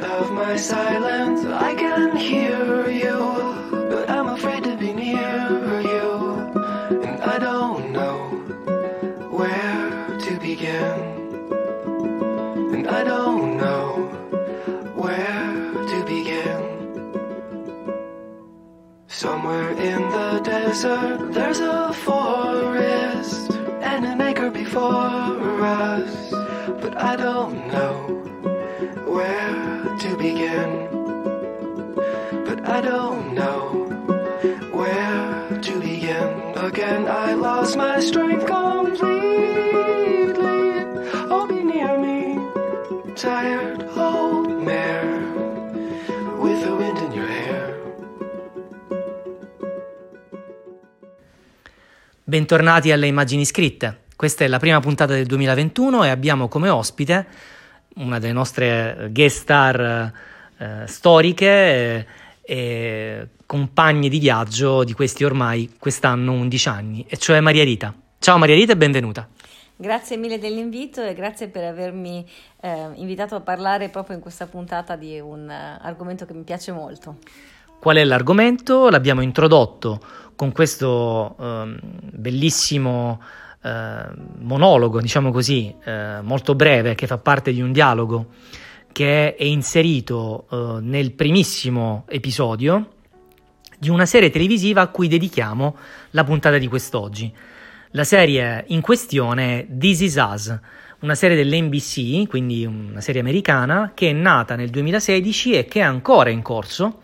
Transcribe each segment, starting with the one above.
Of my silence, I can hear you, but I'm afraid to be near you, and I don't know where to begin, and I don't know where to begin. Somewhere in the desert, there's a forest Bentornati alle immagini scritte. Questa è la prima puntata del 2021 e abbiamo come ospite una delle nostre guest star eh, storiche e, e compagne di viaggio di questi ormai quest'anno 11 anni, e cioè Maria Rita. Ciao Maria Rita e benvenuta. Grazie mille dell'invito e grazie per avermi eh, invitato a parlare proprio in questa puntata di un uh, argomento che mi piace molto. Qual è l'argomento? L'abbiamo introdotto con questo eh, bellissimo eh, monologo, diciamo così, eh, molto breve, che fa parte di un dialogo che è inserito eh, nel primissimo episodio di una serie televisiva a cui dedichiamo la puntata di quest'oggi. La serie in questione è This Is Us, una serie dell'NBC, quindi una serie americana, che è nata nel 2016 e che è ancora in corso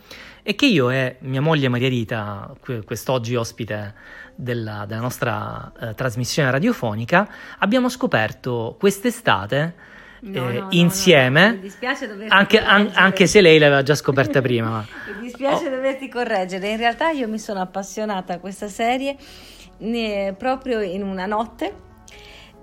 e che io e mia moglie Maria Rita, quest'oggi ospite della, della nostra eh, trasmissione radiofonica, abbiamo scoperto quest'estate No, eh, no, insieme, no, anche, an- anche se lei l'aveva già scoperta prima. ma- Mi dispiace Oh. doverti correggere, in realtà io mi sono appassionata a questa serie ne- proprio in una notte.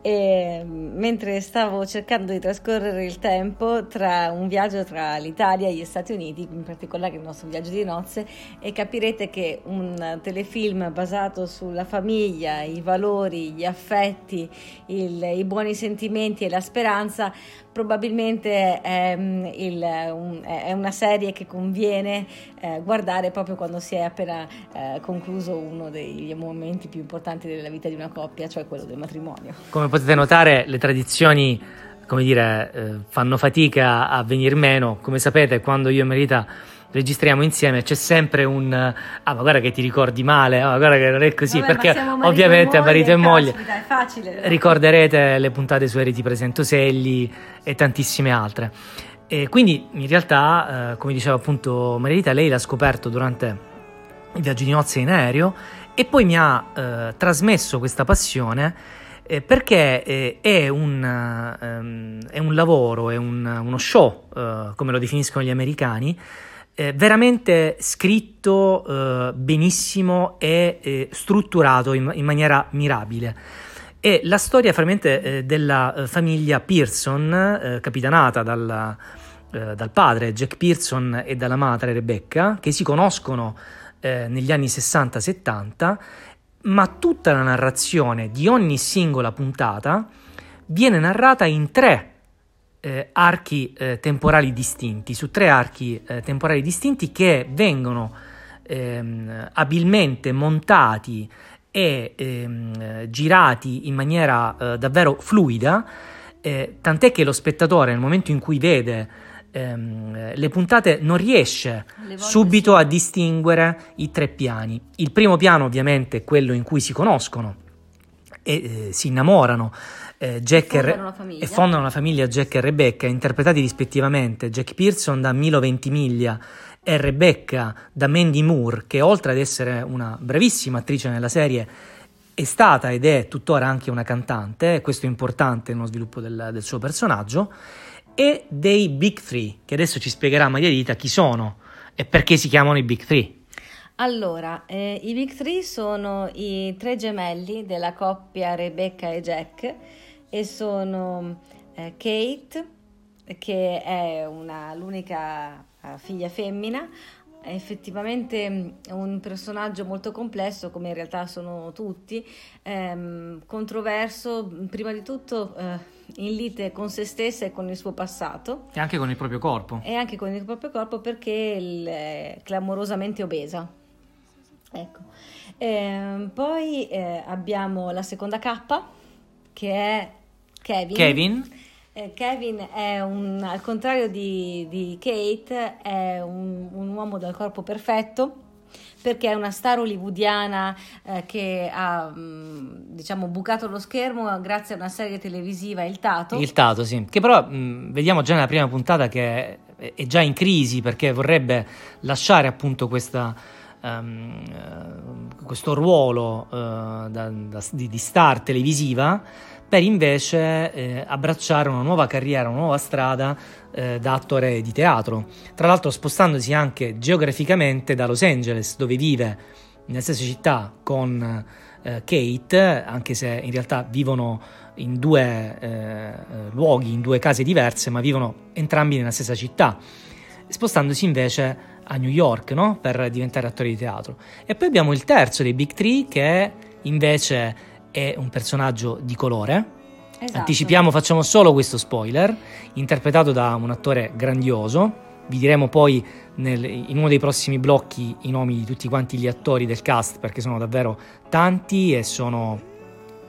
E, mentre stavo cercando di trascorrere il tempo tra un viaggio tra l'Italia e gli Stati Uniti, in particolare il nostro viaggio di nozze, e capirete che un telefilm basato sulla famiglia, i valori, gli affetti, il- i buoni sentimenti e la speranza probabilmente è, mm, il- è una serie che conviene eh, guardare proprio quando si è appena eh, concluso uno dei momenti più importanti della vita di una coppia, cioè quello del matrimonio. Come potete notare, le tradizioni, come dire, eh, fanno fatica a venir meno. Come sapete, quando io e Merita registriamo insieme c'è sempre un ah ma guarda che ti ricordi male ah ma guarda che non è così Vabbè, perché siamo marito e ovviamente moglie, marito e moglie caspita, ricorderete le puntate su Eri ti presento Segli e tantissime altre. E quindi in realtà eh, come diceva appunto Maria lei l'ha scoperto durante il viaggio di nozze in aereo e poi mi ha eh, trasmesso questa passione eh, perché eh, è, un, ehm, è un lavoro, è un- uno show, eh, come lo definiscono gli americani, eh, veramente scritto eh, benissimo e eh, strutturato in, in maniera mirabile. È la storia eh, della famiglia Pearson, capitanata dalla- dal padre Jack Pearson e dalla madre Rebecca, che si conoscono eh, negli anni 60-70, ma tutta la narrazione di ogni singola puntata viene narrata in tre eh, archi eh, temporali distinti, su tre archi eh, temporali distinti che vengono ehm, abilmente montati e ehm, girati in maniera eh, davvero fluida, eh, tant'è che lo spettatore nel momento in cui vede ehm, le puntate non riesce subito sì. a distinguere i tre piani. Il primo piano ovviamente è quello in cui si conoscono e eh, si innamorano eh, Jack e, fondano Re- e fondano la famiglia Jack e Rebecca, interpretati rispettivamente Jack Pearson da Milo Ventimiglia e Rebecca da Mandy Moore, che oltre ad essere una bravissima attrice nella serie è stata ed è tuttora anche una cantante, questo è importante nello sviluppo del, del suo personaggio, e dei Big Three, che adesso ci spiegherà Maria Rita chi sono e perché si chiamano i Big Three. Allora, eh, i Big Three sono i tre gemelli della coppia Rebecca e Jack e sono eh, Kate, che è una- l'unica eh, figlia femmina, è effettivamente mm, un personaggio molto complesso, come in realtà sono tutti, ehm, controverso, prima di tutto eh, in lite con se stessa e con il suo passato. E anche con il proprio corpo. E anche con il proprio corpo perché è clamorosamente obesa. Ecco. Eh, poi eh, abbiamo la seconda K, che è Kevin. Kevin. Eh, Kevin è un, al contrario di, di Kate, è un, un uomo dal corpo perfetto perché è una star hollywoodiana eh, che ha mh, diciamo bucato lo schermo grazie a una serie televisiva Il Tato. Il Tato, sì, che però mh, vediamo già nella prima puntata che è, è, già in crisi perché vorrebbe lasciare appunto questa, um, uh, questo ruolo uh, da, da, di, di star televisiva per invece eh, abbracciare una nuova carriera, una nuova strada eh, da attore di teatro. Tra l'altro spostandosi anche geograficamente da Los Angeles, dove vive nella stessa città con eh, Kate, anche se in realtà vivono in due eh, luoghi, in due case diverse, ma vivono entrambi nella stessa città, spostandosi invece a New York no? per diventare attore di teatro. E poi abbiamo il terzo dei Big Three che invece è un personaggio di colore. Esatto. Anticipiamo, facciamo solo questo spoiler, interpretato da un attore grandioso. Vi diremo poi nel, in uno dei prossimi blocchi i nomi di tutti quanti gli attori del cast perché sono davvero tanti e sono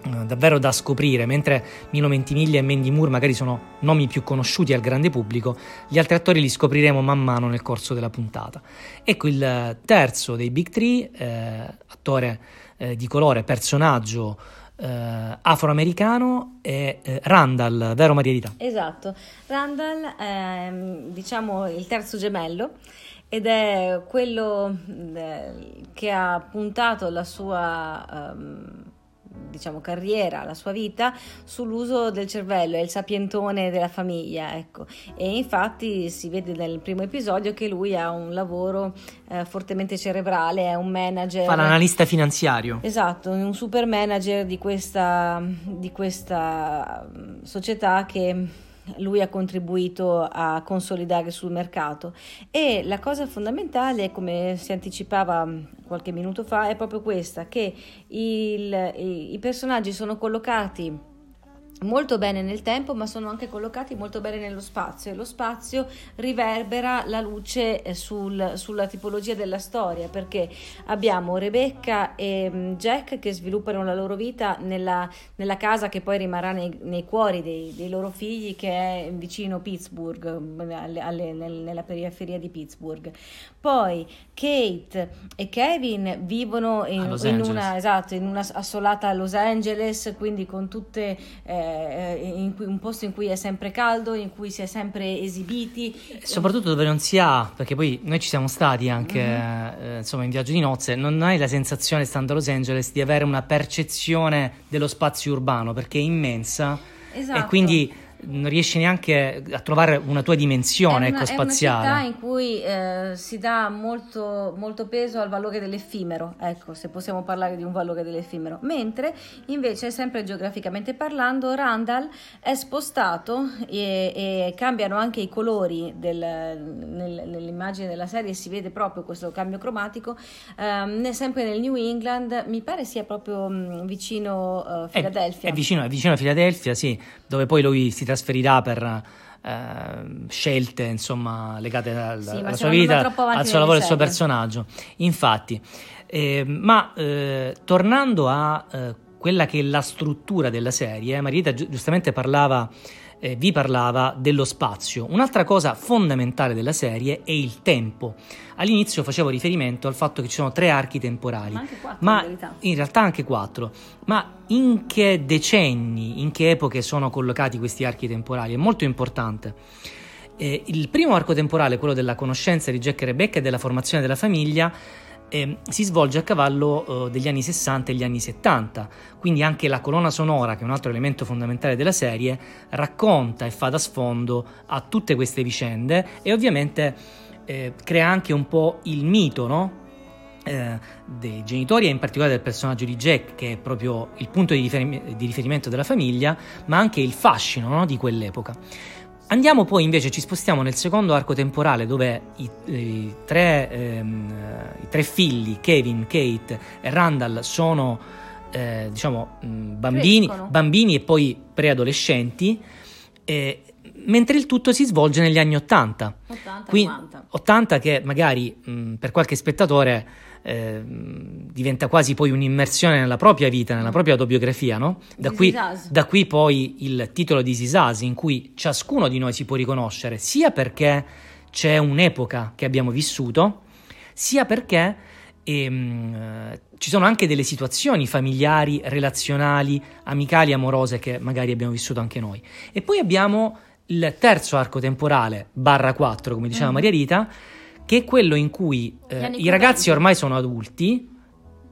uh, davvero da scoprire. Mentre Milo Mentimiglia e Mandy Moore magari sono nomi più conosciuti al grande pubblico, gli altri attori li scopriremo man mano nel corso della puntata. Ecco il terzo dei Big Three, eh, attore eh, di colore, personaggio eh, afroamericano è eh, Randall, vero Maria Rita? Esatto, Randall è diciamo il terzo gemello ed è quello eh, che ha puntato la sua... Um, diciamo, carriera, la sua vita sull'uso del cervello, è il sapientone della famiglia, ecco. E infatti si vede nel primo episodio che lui ha un lavoro eh, fortemente cerebrale, è un manager. Fa l'analista finanziario. Esatto, un super manager di questa, di questa mm, società che lui ha contribuito a consolidare sul mercato. E la cosa fondamentale, come si anticipava qualche minuto fa, è proprio questa, che il, i, i personaggi sono collocati molto bene nel tempo, ma sono anche collocati molto bene nello spazio e lo spazio riverbera la luce eh, sul, sulla tipologia della storia perché abbiamo Rebecca e mm, Jack che sviluppano la loro vita nella, nella casa che poi rimarrà nei, nei cuori dei, dei, loro figli che è vicino Pittsburgh, alle, alle, nel, nella periferia di Pittsburgh. Poi Kate e Kevin vivono in, in, una, esatto, in una assolata a Los Angeles, quindi con tutte... Eh, eh, in cui, un posto in cui è sempre caldo, in cui si è sempre esibiti. Soprattutto dove non si ha, perché poi noi ci siamo stati anche mm-hmm. eh, insomma in viaggio di nozze, non hai la sensazione stando a Los Angeles di avere una percezione dello spazio urbano perché è immensa esatto. e quindi non riesci neanche a trovare una tua dimensione è una, ecco, spaziale. È una città in cui eh, si dà molto, molto, peso al valore dell'effimero, ecco, se possiamo parlare di un valore dell'effimero. Mentre invece, sempre geograficamente parlando, Randall è spostato e, e cambiano anche i colori del, nel, nell'immagine della serie, si vede proprio questo cambio cromatico, ehm, sempre nel New England, mi pare sia proprio mh, mm, vicino a uh, Filadelfia. È, è, vicino, è vicino a Filadelfia, sì, dove poi lui si trasferirà per eh, scelte insomma, legate al, sì, alla sua vita, al suo lavoro e al suo personaggio. Infatti, eh, ma eh, tornando a eh, quella che è la struttura della serie, Marietta gi- giustamente parlava eh, vi parlava dello spazio. Un'altra cosa fondamentale della serie è il tempo. All'inizio facevo riferimento al fatto che ci sono tre archi temporali, ma, anche quattro, ma in, in, realtà anche quattro. Ma in che decenni, in che epoche sono collocati questi archi temporali? È molto importante. Eh, il primo arco temporale, quello della conoscenza di Jack e Rebecca e della formazione della famiglia, eh, si svolge a cavallo eh, degli anni 60 e gli anni 70, quindi anche la colonna sonora, che è un altro elemento fondamentale della serie, racconta e fa da sfondo a tutte queste vicende e ovviamente eh, crea anche un po' il mito, no? Eh, dei genitori e in particolare del personaggio di Jack che è proprio il punto di, riferim- di riferimento della famiglia ma anche il fascino no? di quell'epoca Andiamo poi invece, ci spostiamo nel secondo arco temporale dove i, i, tre, ehm, i tre, figli, Kevin, Kate e Randall, sono eh, diciamo, mh, bambini, bambini e poi preadolescenti, eh, mentre il tutto si svolge negli anni 80. 80, Qui- 90. 80 che magari mh, per qualche spettatore eh, mh, diventa quasi poi un'immersione nella propria vita, nella propria autobiografia, no? Da qui, da qui poi il titolo di Sisas in cui ciascuno di noi si può riconoscere, sia perché c'è un'epoca che abbiamo vissuto, sia perché ehm, eh, ci sono anche delle situazioni familiari, relazionali, amicali, amorose che magari abbiamo vissuto anche noi. E poi abbiamo il terzo arco temporale, barra 4, come diceva Mhm. Maria Rita, che è quello in cui eh, i ragazzi 40. ormai sono adulti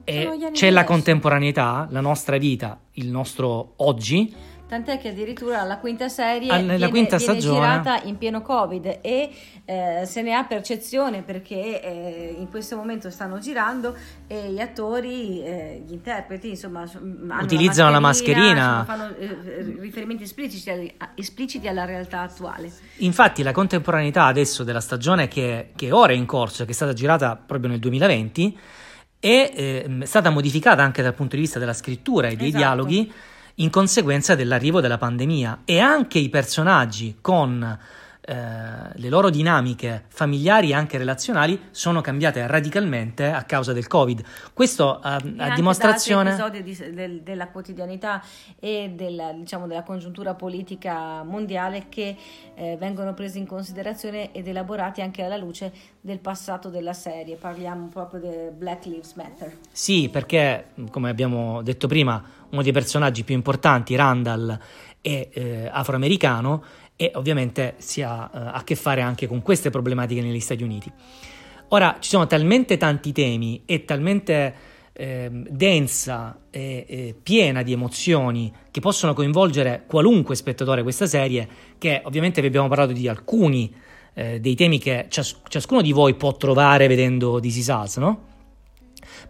e Sono c'è la contemporaneità, la nostra vita, il nostro oggi, Tant'è che addirittura la quinta serie Ah, nella viene, quinta viene girata in pieno Covid e eh, se ne ha percezione perché eh, in questo momento stanno girando e gli attori, eh, gli interpreti, insomma, Utilizzano la mascherina. fanno eh, riferimenti espliciti, espliciti alla realtà attuale. Infatti la contemporaneità adesso della stagione che, che ora è in corso, che è stata girata proprio nel 2020, è ehm, stata modificata anche dal punto di vista della scrittura e dei Esatto. dialoghi in conseguenza dell'arrivo della pandemia. E anche i personaggi con eh, le loro dinamiche familiari e anche relazionali sono cambiate radicalmente a causa del Covid. Questo eh, E a da dimostrazione... di- del- della quotidianità e della, diciamo, della congiuntura politica mondiale che eh, vengono presi in considerazione ed elaborati anche alla luce del passato della serie. Parliamo proprio del Black Lives Matter. Sì, perché come abbiamo detto prima, uno dei personaggi più importanti, Randall, è eh, afroamericano e ovviamente si ha eh, a che fare anche con queste problematiche negli Stati Uniti. Ora ci sono talmente tanti temi e talmente ehm, densa e, e piena di emozioni che possono coinvolgere qualunque spettatore questa serie, che ovviamente vi abbiamo parlato di alcuni eh, dei temi che cias- ciascuno di voi può trovare vedendo This Is Us, no?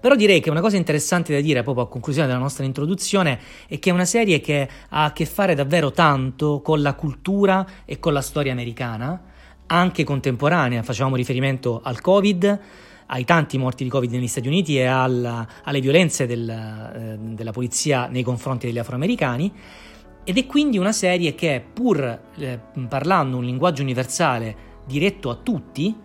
Però direi che una cosa interessante da dire proprio a conclusione della nostra introduzione è che è una serie che ha a che fare davvero tanto con la cultura e con la storia americana, anche contemporanea. Facevamo riferimento al Covid, ai tanti morti di Covid negli Stati Uniti e alla- alle violenze del, eh, della polizia nei confronti degli afroamericani. Ed è quindi una serie che, pur eh, parlando un linguaggio universale diretto a tutti,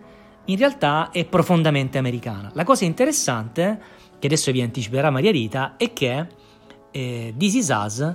in realtà è profondamente americana. La cosa interessante, che adesso vi anticiperà Maria Rita, è che eh, This Is Us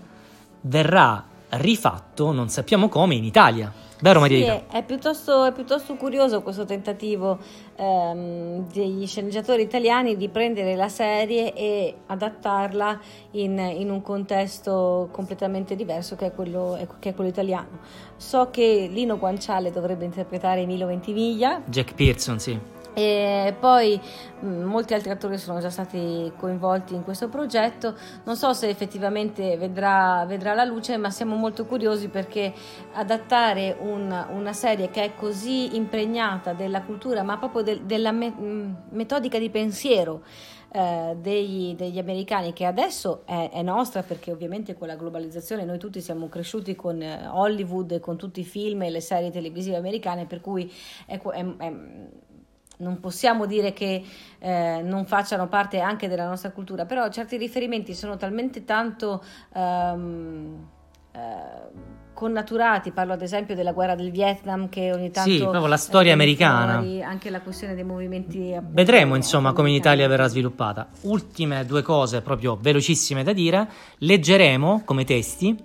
verrà rifatto, non sappiamo come, in Italia. Vero Maria Sì, è, è piuttosto, è piuttosto curioso questo tentativo ehm, degli sceneggiatori italiani di prendere la serie e adattarla in, in un contesto completamente diverso che è, quello, che è quello italiano. So che Lino Guanciale dovrebbe interpretare Milo Ventimiglia, Jack Pearson, sì. E poi mh, molti altri attori sono già stati coinvolti in questo progetto. Non so se effettivamente vedrà, vedrà la luce, ma siamo molto curiosi perché adattare un- una serie che è così impregnata della cultura, ma proprio del- della me- mh, metodica di pensiero. eh, degli, degli americani che adesso è, è nostra perché ovviamente con la globalizzazione noi tutti siamo cresciuti con eh, Hollywood con tutti i film e le serie televisive americane per cui è, è- è- non possiamo dire che eh, non facciano parte anche della nostra cultura, però certi riferimenti sono talmente tanto ehm, eh, connaturati, parlo ad esempio della guerra del Vietnam che ogni tanto... Sì, proprio la storia eh, viene americana. anche la questione dei movimenti... appunto, Vedremo insomma come in Italia verrà sviluppata. Ultime due cose proprio velocissime da dire. Leggeremo come testi,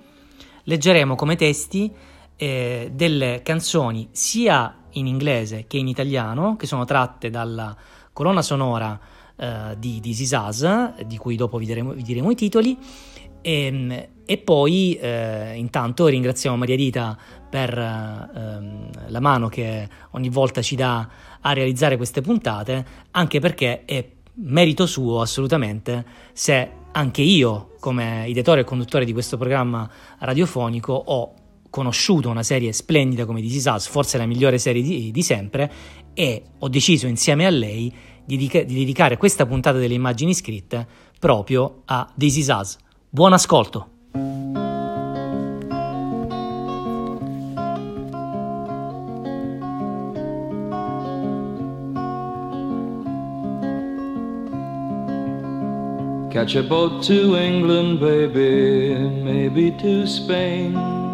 leggeremo come testi eh, delle canzoni sia in inglese che in italiano, che sono tratte dalla colonna sonora eh, di Is Us, di cui dopo vi diremo, vi diremo i titoli. E, e poi eh, intanto ringraziamo Maria Rita per eh, ehm, la mano che ogni volta ci dà a realizzare queste puntate, anche perché è merito suo assolutamente se anche io, come ideatore e conduttore di questo programma radiofonico, ho conosciuto una serie splendida come This Is forse la migliore serie di, di sempre, e ho deciso insieme a lei di, di dedicare questa puntata delle immagini scritte proprio a This Is. Buon ascolto! Catch a boat to England, baby, maybe to Spain.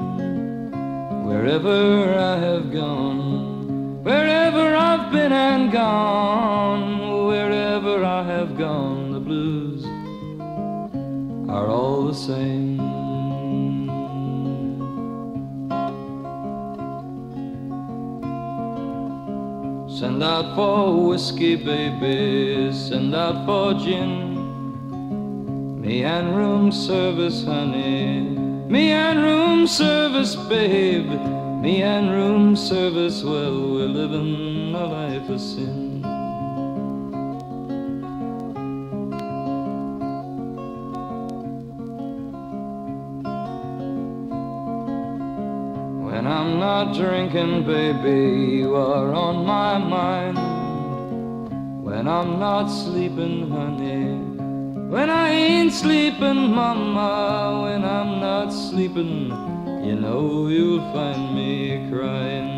Wherever I have gone, wherever I've been and gone, wherever I have gone, the blues are all the same. Send out for whiskey, baby, send out for gin. Me and room service, honey. Me and room service, babe. Me and room service, well, we're living a life of sin. When I'm not drinking, baby, you are on my mind. When I'm not sleeping, honey. When I ain't sleeping, mama, when I'm not sleeping, you know you'll find me crying.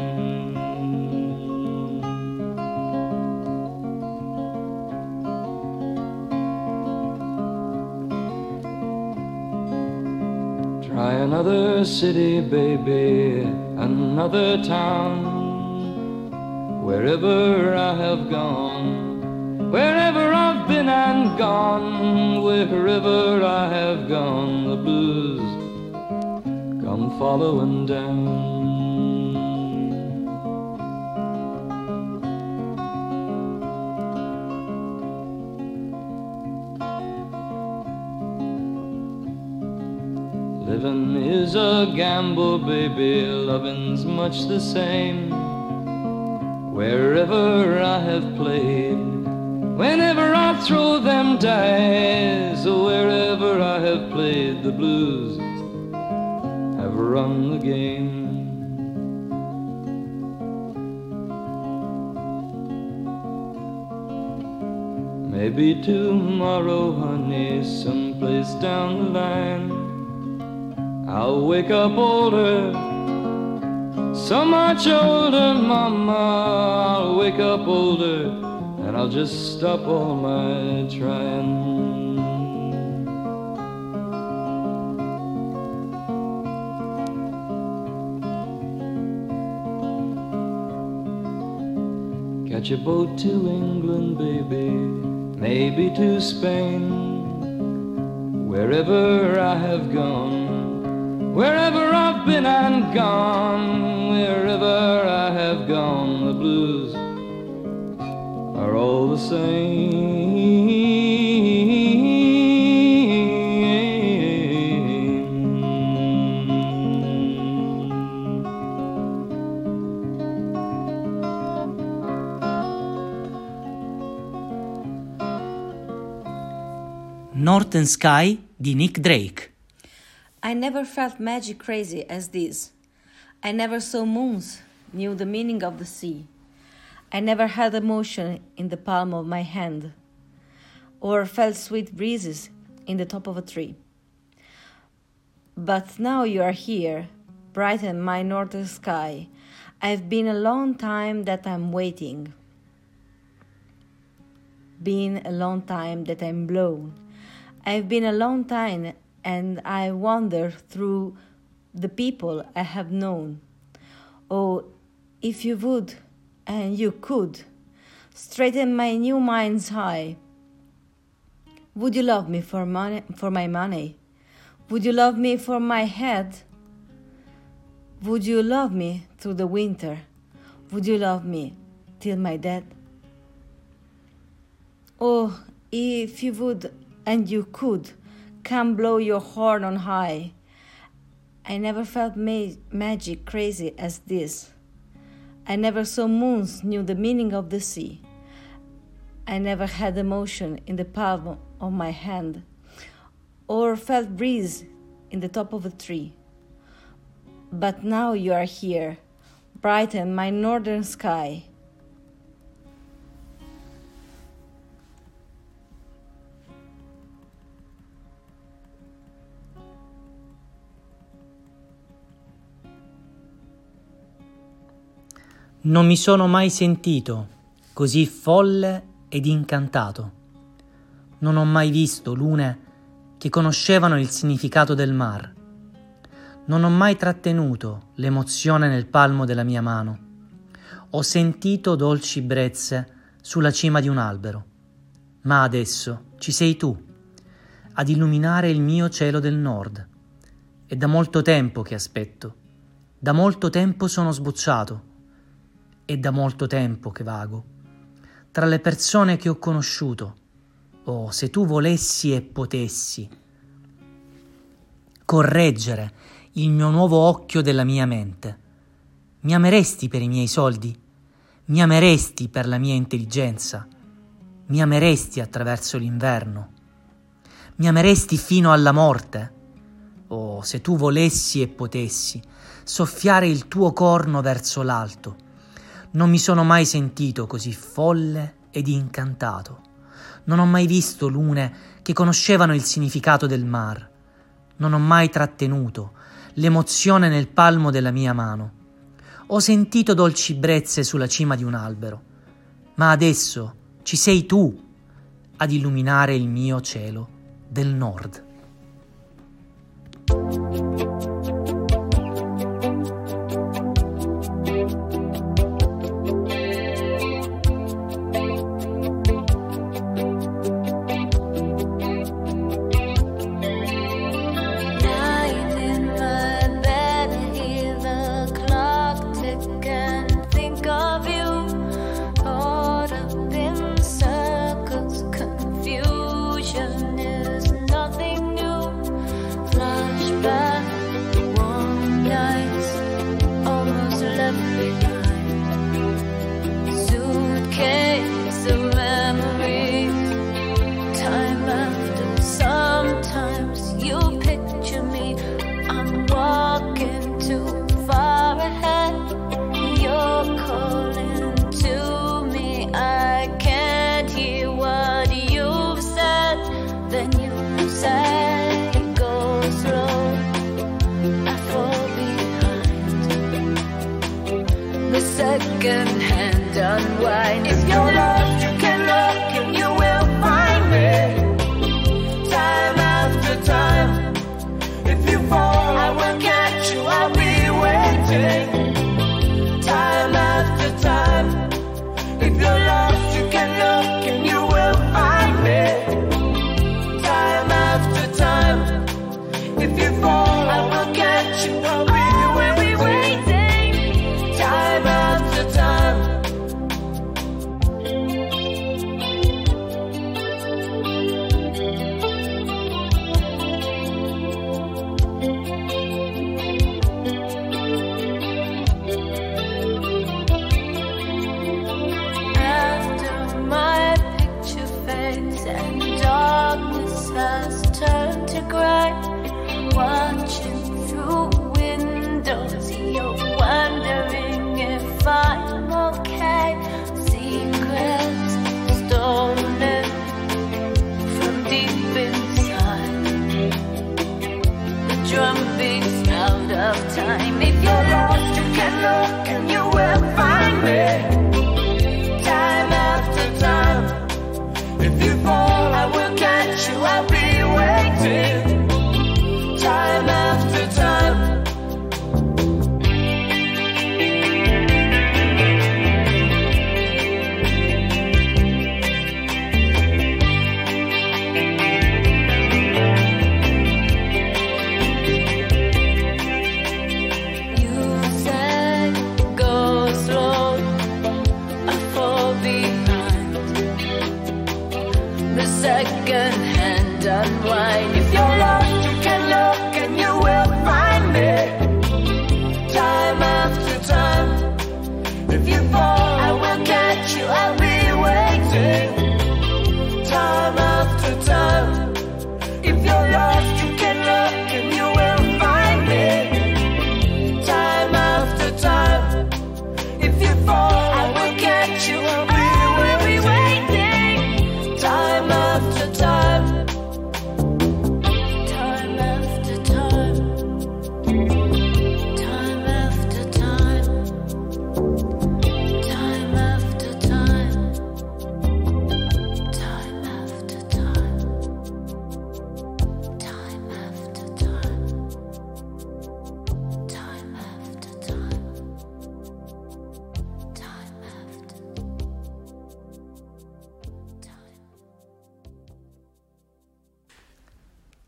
Try another city, baby, another town, wherever I have gone Wherever and gone, wherever I have gone, the blues come following down. Living is a gamble, baby, loving's much the same. Wherever I have played, Whenever I throw them dice, or wherever I have played the blues, I've run the game. Maybe tomorrow, honey, someplace down the line, I'll wake up older, so much older, mama, I'll wake up older I'll just stop all my trying. Catch a boat to England, baby, maybe to Spain. Wherever I have gone, wherever I've been and gone, wherever I have gone, the blues all the same. Northern Sky di Nick Drake. I never felt magic crazy as this. I never saw moons, knew the meaning of the sea. I never had emotion in the palm of my hand, or felt sweet breezes in the top of a tree. But now you are here, brighten my northern sky. I've been a long time that I'm waiting. Been a long time that I'm blown. I've been a long time and I wander through the people I have known. Oh, if you would, and you could, straighten my new mind's eye. Would you love me for money for my money? Would you love me for my head? Would you love me through the winter? Would you love me till my death? Oh, if you would and you could, come blow your horn on high. I never felt ma- magic crazy as this. I never saw moons, knew the meaning of the sea. I never had emotion in the palm of my hand, or felt breeze in the top of a tree. But now you are here, brighten my northern sky. Non mi sono mai sentito così folle ed incantato. non ho mai visto lune che conoscevano il significato del mar. Non ho mai trattenuto l'emozione nel palmo della mia mano. Ho sentito dolci brezze sulla cima di un albero. Ma adesso ci sei tu, ad illuminare il mio cielo del nord. È da molto tempo che aspetto. Da molto tempo sono sbocciato. È da molto tempo che vago. Tra le persone che ho conosciuto. Oh, se tu volessi e potessi correggere il mio nuovo occhio della mia mente. Mi ameresti per i miei soldi? Mi ameresti per la mia intelligenza? Mi ameresti attraverso l'inverno? Mi ameresti fino alla morte? Oh, se tu volessi e potessi soffiare il tuo corno verso l'alto. Non mi sono mai sentito così folle ed incantato. Non ho mai visto lune che conoscevano il significato del mar. Non ho mai trattenuto l'emozione nel palmo della mia mano. Ho sentito dolci brezze sulla cima di un albero. Ma adesso ci sei tu ad illuminare il mio cielo del nord. The second hand unwind. If you're lost,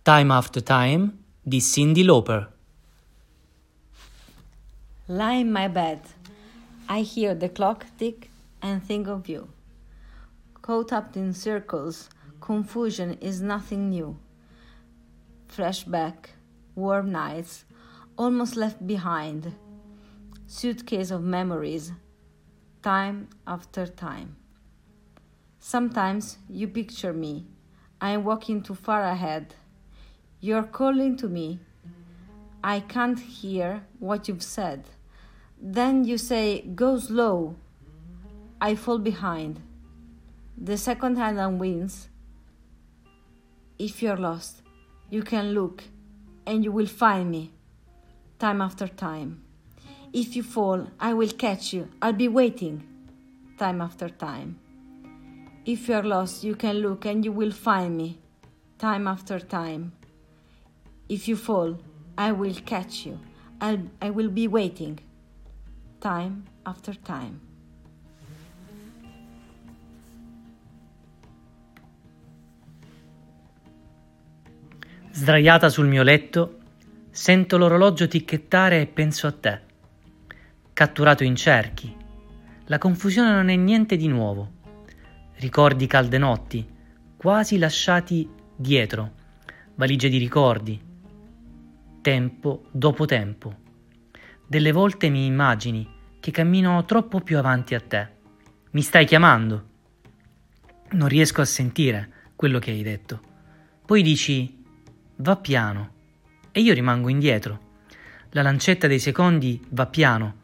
Time After Time di Cindy Lauper. Lie in my bed. I hear the clock tick and think of you. Caught up in circles, confusion is nothing new. Flashback, warm nights, almost left behind. Suitcase of memories, time after time. Sometimes you picture me. I am walking too far ahead. You're calling to me. I can't hear what you've said. Then you say, Go slow. I fall behind. The second hand wins. If you're lost, you can look and you will find me, time after time. If you fall, I will catch you. I'll be waiting, time after time. If you're lost, you can look and you will find me, time after time. If you fall, I will catch you. I'll, I will be waiting, time after time. Sdraiata sul mio letto, sento l'orologio ticchettare e penso a te. Catturato in cerchi, la confusione non è niente di nuovo. Ricordi calde notti, quasi lasciati dietro, valigie di ricordi, tempo dopo tempo. Delle volte mi immagini che cammino troppo più avanti a te. Mi stai chiamando. Non riesco a sentire quello che hai detto. Poi dici va piano e io rimango indietro. La lancetta dei secondi va piano.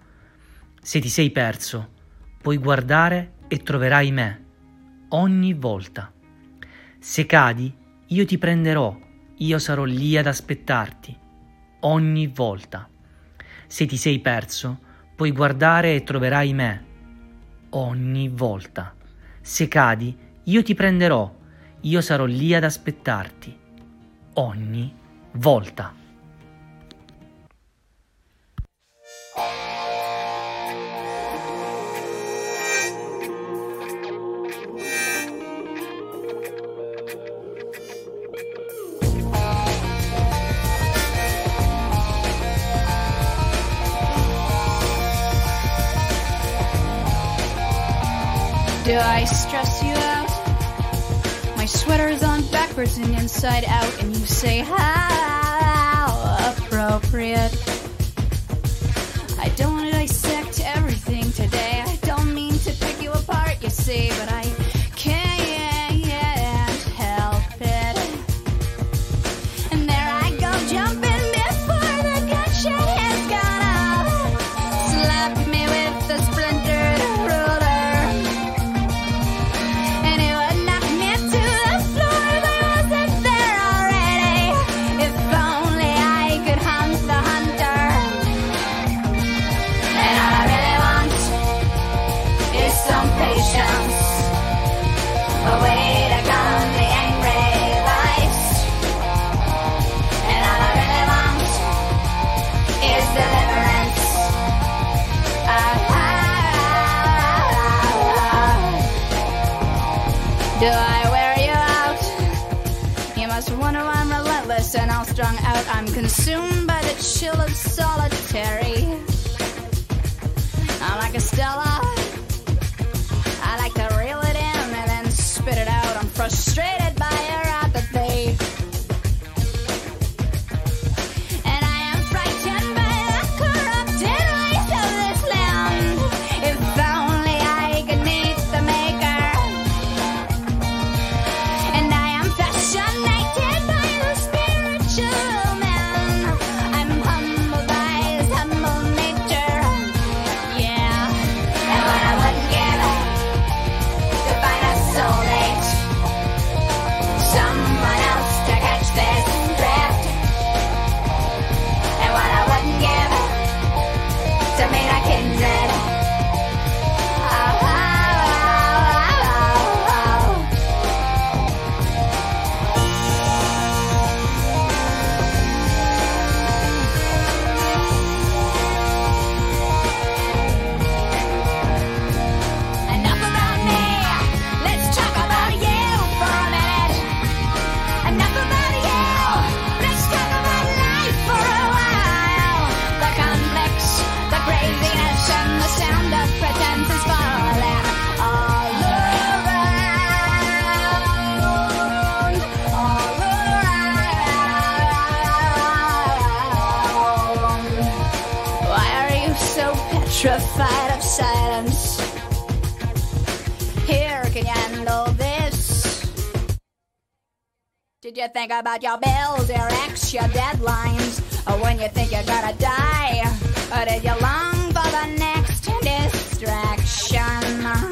Se ti sei perso, puoi guardare e troverai me ogni volta. Se cadi, io ti prenderò, io sarò lì ad aspettarti ogni volta. Se ti sei perso, puoi guardare e troverai me ogni volta. Se cadi, io ti prenderò, io sarò lì ad aspettarti ogni volta. Stress you out? My sweater is on backwards and inside out, and you say, How appropriate. I don't want to dissect everything today. I don't mean to pick you apart, you see, but Do I wear you out? You must wonder why I'm relentless and all strung out. I'm consumed by the chill of solitary. I'm like a Stella. I like to reel it in and then spit it out. I'm frustrated by your apathy. Did you think about your bills, your ex, your deadlines? Or when you think you're gonna die? Or did you long for the next distraction?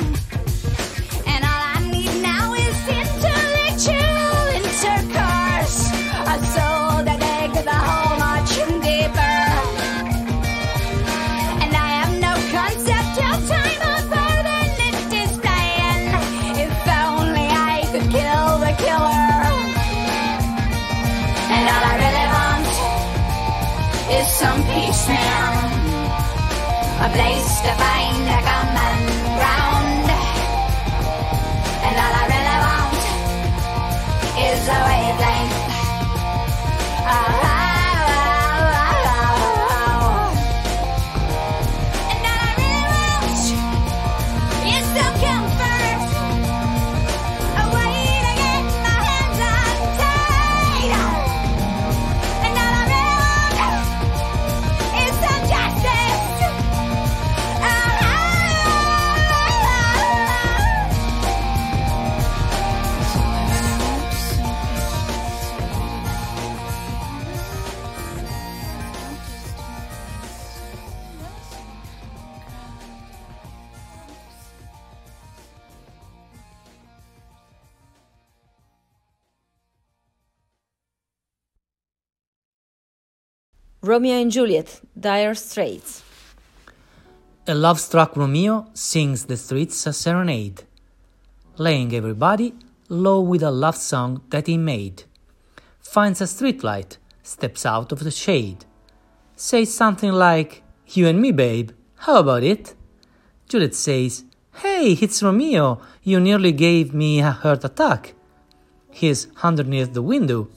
Romeo and Juliet, Dire Straits. A love-struck Romeo sings the streets a serenade, laying everybody low with a love song that he made. Finds a streetlight, steps out of the shade, says something like, You and me, babe, how about it? Juliet says, Hey, it's Romeo, you nearly gave me a heart attack. He's underneath the window.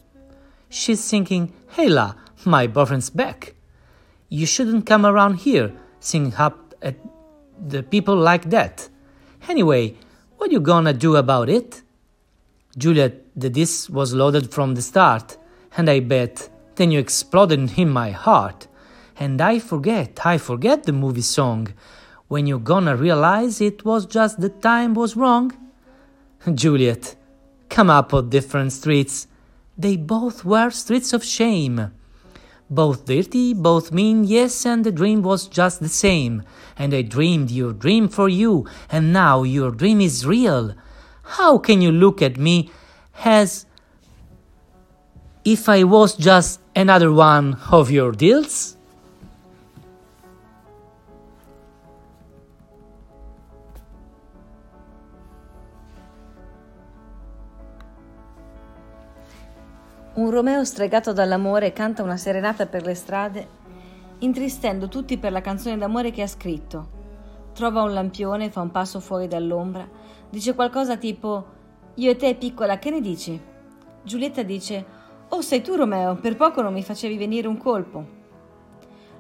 She's thinking, Hey la, my boyfriend's back. You shouldn't come around here singing up at the people like that. Anyway, what you gonna do about it? Juliet, the this was loaded from the start, and I bet then you exploded in my heart. And I forget, I forget the movie song. When you gonna realize it was just the time was wrong? Juliet, come up on different streets. They both were streets of shame. Both dirty, both mean, yes, and the dream was just the same. And I dreamed your dream for you, and now your dream is real. How can you look at me as if I was just another one of your deals? Un Romeo stregato dall'amore canta una serenata per le strade, intristendo tutti per la canzone d'amore che ha scritto. Trova un lampione, fa un passo fuori dall'ombra, dice qualcosa tipo Io e te piccola, che ne dici? Giulietta dice Oh, sei tu Romeo, per poco non mi facevi venire un colpo.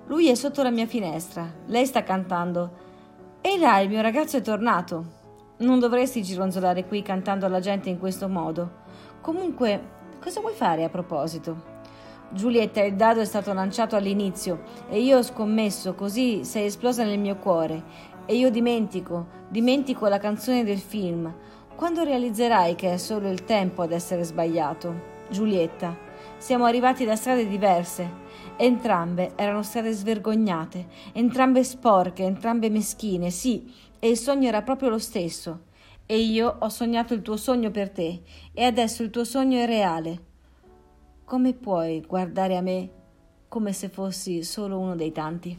Lui è sotto la mia finestra, lei sta cantando Ehi là, il mio ragazzo è tornato. Non dovresti gironzolare qui cantando alla gente in questo modo. Comunque, cosa vuoi fare a proposito? Giulietta, il dado è stato lanciato all'inizio e io ho scommesso, così sei esplosa nel mio cuore. E io dimentico, dimentico la canzone del film. Quando realizzerai che è solo il tempo ad essere sbagliato? Giulietta, siamo arrivati da strade diverse. Entrambe erano strade svergognate, entrambe sporche, entrambe meschine, sì, e il sogno era proprio lo stesso. E io ho sognato il tuo sogno per te, e adesso il tuo sogno è reale. Come puoi guardare a me come se fossi solo uno dei tanti?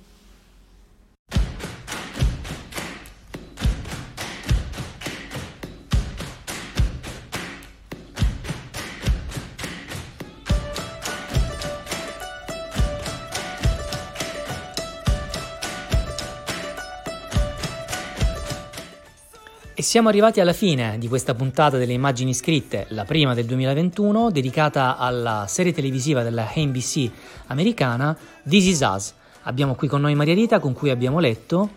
Siamo arrivati alla fine di questa puntata delle immagini scritte, la prima del 2021, dedicata alla serie televisiva della NBC americana This Is Us. Abbiamo qui con noi Maria Rita, con cui abbiamo letto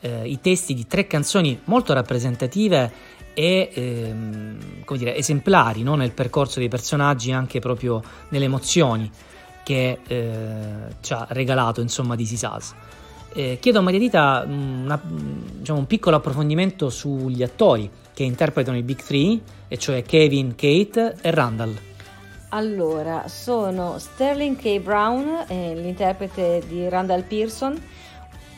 eh, i testi di tre canzoni molto rappresentative e ehm, come dire, esemplari no? nel percorso dei personaggi, anche proprio nelle emozioni che eh, ci ha regalato insomma This Is Us. Eh, chiedo a Maria Dita mm, una- mm, diciamo, un piccolo approfondimento sugli attori che interpretano i Big Three, e cioè Kevin, Kate e Randall. Allora, sono Sterling K. Brown, eh, l'interprete di Randall Pearson.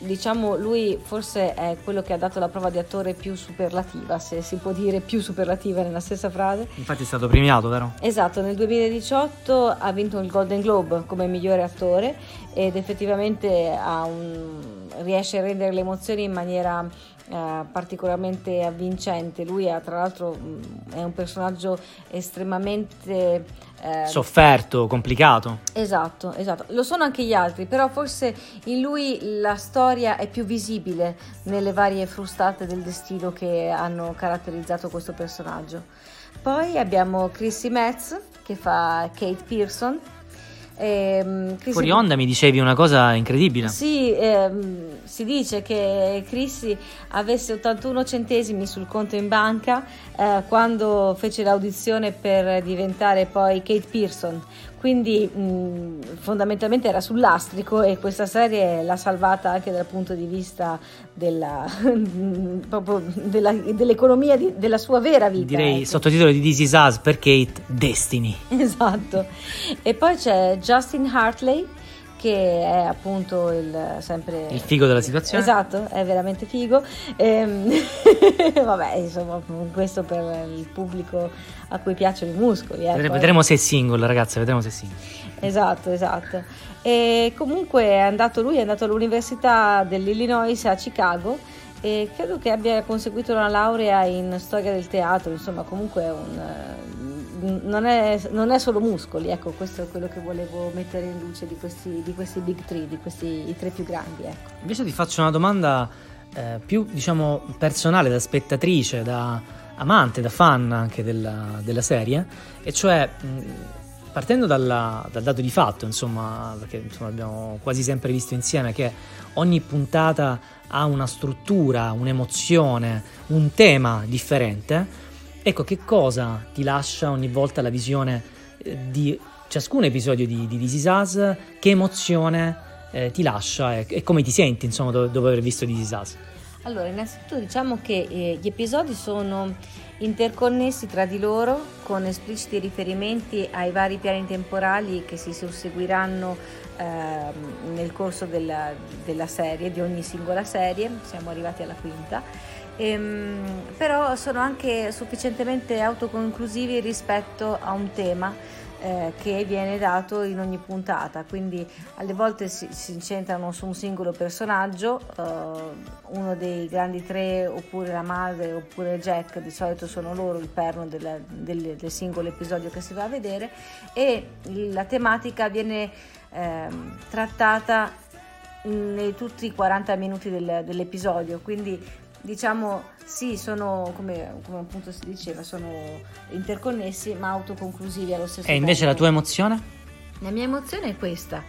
Diciamo, lui forse è quello che ha dato la prova di attore più superlativa, se si può dire più superlativa nella stessa frase. Infatti è stato premiato, vero? Esatto, nel 2018 ha vinto il Golden Globe come migliore attore ed effettivamente ha un- riesce a rendere le emozioni in maniera eh, particolarmente avvincente. Lui ha, tra l'altro mh, è un personaggio estremamente... eh, Sofferto, complicato. Esatto, esatto. Lo sono anche gli altri, però forse in lui la storia è più visibile nelle varie frustate del destino che hanno caratterizzato questo personaggio. Poi abbiamo Chrissy Metz che fa Kate Pearson. Chrissy- Fuori onda mi dicevi una cosa incredibile. sì, ehm, si dice che Chrissy avesse 81 centesimi sul conto in banca eh, quando fece l'audizione per diventare poi Kate Pearson. Quindi mh, fondamentalmente era sul lastrico e questa serie l'ha salvata anche dal punto di vista della, proprio della- dell'economia di- della sua vera vita. Direi ecco. sottotitolo di This Is Us per Kate Destiny. Esatto. E poi c'è Justin Hartley che è appunto il sempre Il figo della situazione. Esatto, è veramente figo. Ehm, vabbè, insomma, questo per il pubblico a cui piacciono i muscoli. ecco. Vedre- Vedremo se è single, ragazze, vedremo se è single. Esatto, esatto. E comunque è andato lui, è andato all'Università dell'Illinois a Chicago e credo che abbia conseguito una laurea in storia del teatro, insomma comunque è un, eh, non, è, non è solo muscoli, ecco questo è quello che volevo mettere in luce di questi, di questi big three, di questi i tre più grandi. Ecco. Invece ti faccio una domanda eh, più, diciamo, personale, da spettatrice, da amante, da fan anche della, della serie, e cioè partendo dalla- dal dato di fatto, insomma, perché insomma, abbiamo quasi sempre visto insieme che ogni puntata ha una struttura, un'emozione, un tema differente, ecco che cosa ti lascia ogni volta la visione eh, di ciascun episodio di, di This Is Us, che emozione eh, ti lascia e, e come ti senti insomma do- dopo aver visto This Is Us. Allora, innanzitutto diciamo che eh, gli episodi sono interconnessi tra di loro con espliciti riferimenti ai vari piani temporali che si susseguiranno ehm, nel corso della, della serie, di ogni singola serie, siamo arrivati alla quinta. Ehm, però sono anche sufficientemente autoconclusivi rispetto a un tema eh, che viene dato in ogni puntata, quindi alle volte si, si incentrano su un singolo personaggio, eh, uno dei grandi tre oppure la madre oppure Jack, di solito sono loro il perno della- del, del singolo episodio che si va a vedere e la tematica viene ehm, trattata nei tutti i 40 minuti del- dell'episodio, quindi diciamo sì, sono come, come appunto si diceva, sono interconnessi ma autoconclusivi allo stesso E invece tempo. la tua emozione? La mia emozione è questa,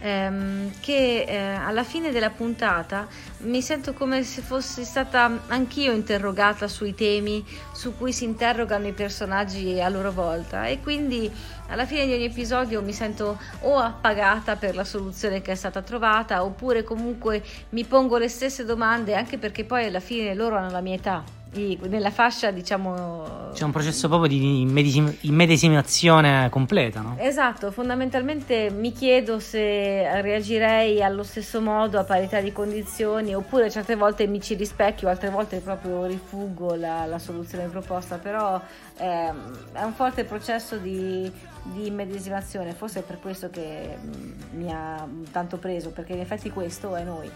ehm, che eh, alla fine della puntata mi sento come se fossi stata anch'io interrogata sui temi su cui si interrogano i personaggi a loro volta. E quindi alla fine di ogni episodio mi sento o appagata per la soluzione che è stata trovata oppure comunque mi pongo le stesse domande anche perché poi alla fine loro hanno la mia età, i- nella fascia diciamo C'è un processo proprio di immedesim- immedesimazione completa, no? Esatto, fondamentalmente mi chiedo se reagirei allo stesso modo a parità di condizioni oppure certe volte mi ci rispecchio, altre volte proprio rifuggo la, la soluzione proposta, però ehm, è un forte processo di, di immedesimazione, forse è per questo che mm, mi ha tanto preso, perché in effetti questo è noi.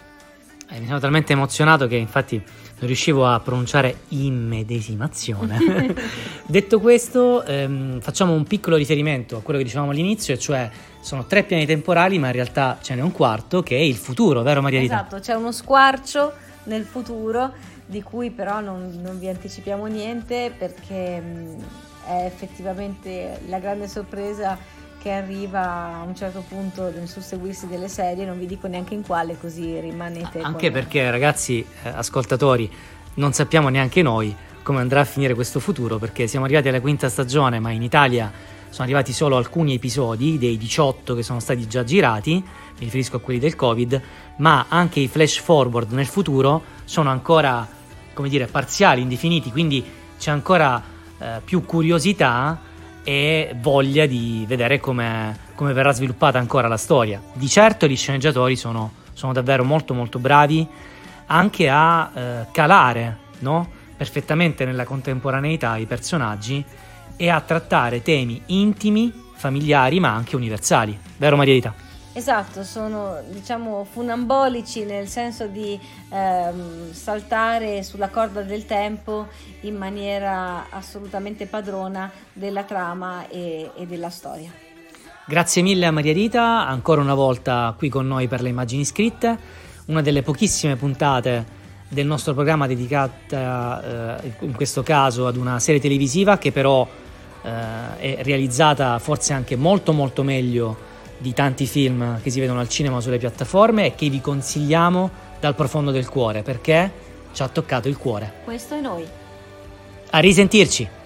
Eh, mi sono talmente emozionato che infatti non riuscivo a pronunciare immedesimazione. Detto questo, ehm, facciamo un piccolo riferimento a quello che dicevamo all'inizio, e cioè sono tre piani temporali, ma in realtà ce n'è un quarto che è il futuro, vero Maria Rita? Esatto, c'è uno squarcio nel futuro di cui però non, non vi anticipiamo niente perché mh, è effettivamente la grande sorpresa che arriva a un certo punto nel susseguirsi delle serie, non vi dico neanche in quale così rimanete Anche con- perché, ragazzi, eh, ascoltatori, non sappiamo neanche noi come andrà a finire questo futuro, perché siamo arrivati alla quinta stagione, ma in Italia sono arrivati solo alcuni episodi dei 18 che sono stati già girati, mi riferisco a quelli del Covid, ma anche i flash forward nel futuro sono ancora, come dire, parziali, indefiniti, quindi c'è ancora eh, più curiosità e voglia di vedere come, come verrà sviluppata ancora la storia. Di certo gli sceneggiatori sono, sono davvero molto molto bravi anche a eh, calare no? perfettamente nella contemporaneità i personaggi e a trattare temi intimi, familiari ma anche universali. Vero Maria Rita? Esatto, sono diciamo funambolici nel senso di ehm, saltare sulla corda del tempo in maniera assolutamente padrona della trama e, e della storia. Grazie mille a Maria Rita, ancora una volta qui con noi per le immagini scritte, una delle pochissime puntate del nostro programma dedicata eh, in questo caso ad una serie televisiva che però eh, è realizzata forse anche molto molto meglio di tanti film che si vedono al cinema o sulle piattaforme e che vi consigliamo dal profondo del cuore perché ci ha toccato il cuore. Questo è noi. A risentirci!